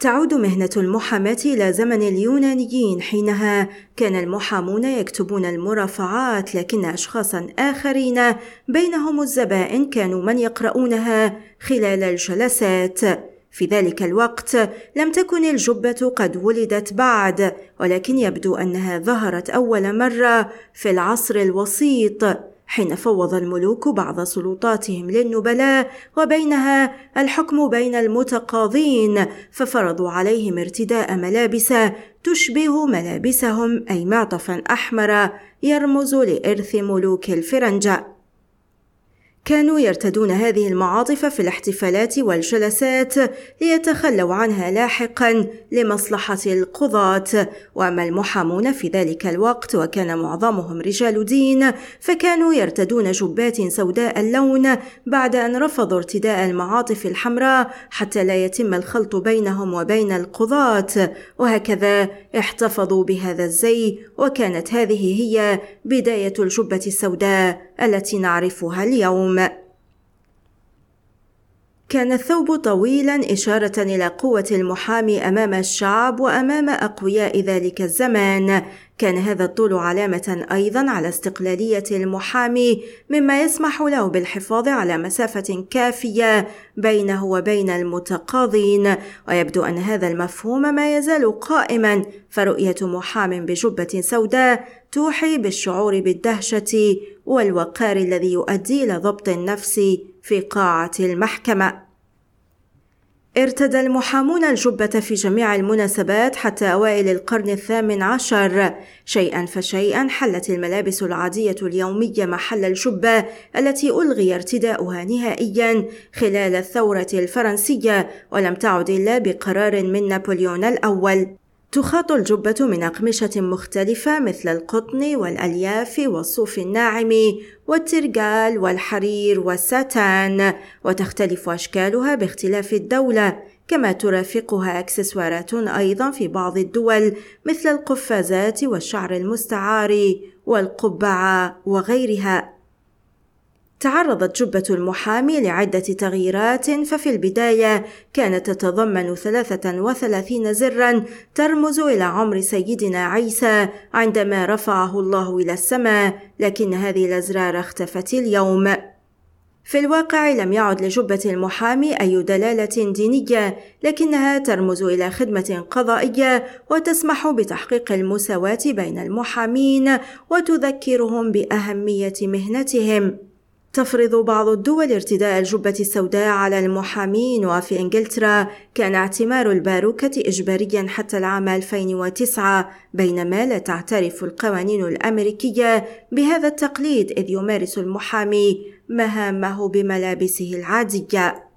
تعود مهنة المحاماة إلى زمن اليونانيين حينها كان المحامون يكتبون المرافعات لكن أشخاصا آخرين بينهم الزبائن كانوا من يقرؤونها خلال الجلسات. في ذلك الوقت لم تكن الجبة قد ولدت بعد ولكن يبدو أنها ظهرت أول مرة في العصر الوسيط. حين فوض الملوك بعض سلطاتهم للنبلاء وبينها الحكم بين المتقاضين ففرضوا عليهم ارتداء ملابس تشبه ملابسهم أي معطفا أحمر يرمز لإرث ملوك الفرنجة. كانوا يرتدون هذه المعاطف في الاحتفالات والجلسات ليتخلوا عنها لاحقا لمصلحة القضاة. وأما المحامون في ذلك الوقت وكان معظمهم رجال دين فكانوا يرتدون جبات سوداء اللون بعد أن رفضوا ارتداء المعاطف الحمراء حتى لا يتم الخلط بينهم وبين القضاة. وهكذا احتفظوا بهذا الزي وكانت هذه هي بداية الجبة السوداء التي نعرفها اليوم. كان الثوب طويلا إشارة إلى قوة المحامي أمام الشعب وأمام أقوياء ذلك الزمان. كان هذا الطول علامة أيضا على استقلالية المحامي مما يسمح له بالحفاظ على مسافة كافية بينه وبين المتقاضين. ويبدو أن هذا المفهوم ما يزال قائما فرؤية محام بجبة سوداء توحي بالشعور بالدهشة والوقار الذي يؤدي إلى ضبط النفس في قاعة المحكمة. ارتدى المحامون الجبة في جميع المناسبات حتى أوائل القرن الثامن عشر. شيئا فشيئا حلت الملابس العادية اليومية محل الجبة التي ألغي ارتداؤها نهائيا خلال الثورة الفرنسية ولم تعد إلا بقرار من نابليون الأول. تخاط الجبة من أقمشة مختلفة مثل القطن والألياف والصوف الناعم والترجال والحرير والساتان وتختلف أشكالها باختلاف الدولة كما ترافقها أكسسوارات أيضا في بعض الدول مثل القفازات والشعر المستعار والقبعة وغيرها. تعرضت جبة المحامي لعدة تغييرات ففي البداية كانت تتضمن 33 زرا ترمز إلى عمر سيدنا عيسى عندما رفعه الله إلى السماء لكن هذه الأزرار اختفت اليوم في الواقع لم يعد لجبة المحامي أي دلالة دينية، لكنها ترمز إلى خدمة قضائية وتسمح بتحقيق المساواة بين المحامين وتذكرهم بأهمية مهنتهم. تفرض بعض الدول ارتداء الجبة السوداء على المحامين وفي إنجلترا كان اعتمار الباروكة إجباريا حتى العام 2009 بينما لا تعترف القوانين الأمريكية بهذا التقليد إذ يمارس المحامي مهامه بملابسه العادية.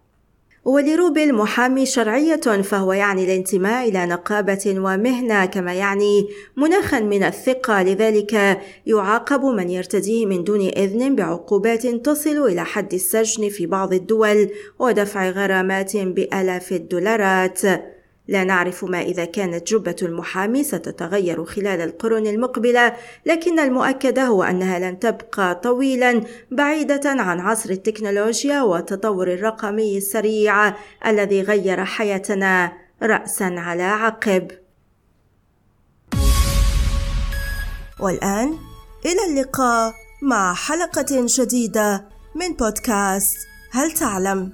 ولروبي المحامي شرعية فهو يعني الانتماء إلى نقابة ومهنة كما يعني مناخا من الثقة. لذلك يعاقب من يرتديه من دون إذن بعقوبات تصل إلى حد السجن في بعض الدول ودفع غرامات بآلاف الدولارات. لا نعرف ما إذا كانت جبة المحامي ستتغير خلال القرون المقبلة، لكن المؤكد هو أنها لن تبقى طويلا بعيدة عن عصر التكنولوجيا والتطور الرقمي السريع الذي غير حياتنا رأسا على عقب. والآن إلى اللقاء مع حلقة جديدة من بودكاست هل تعلم؟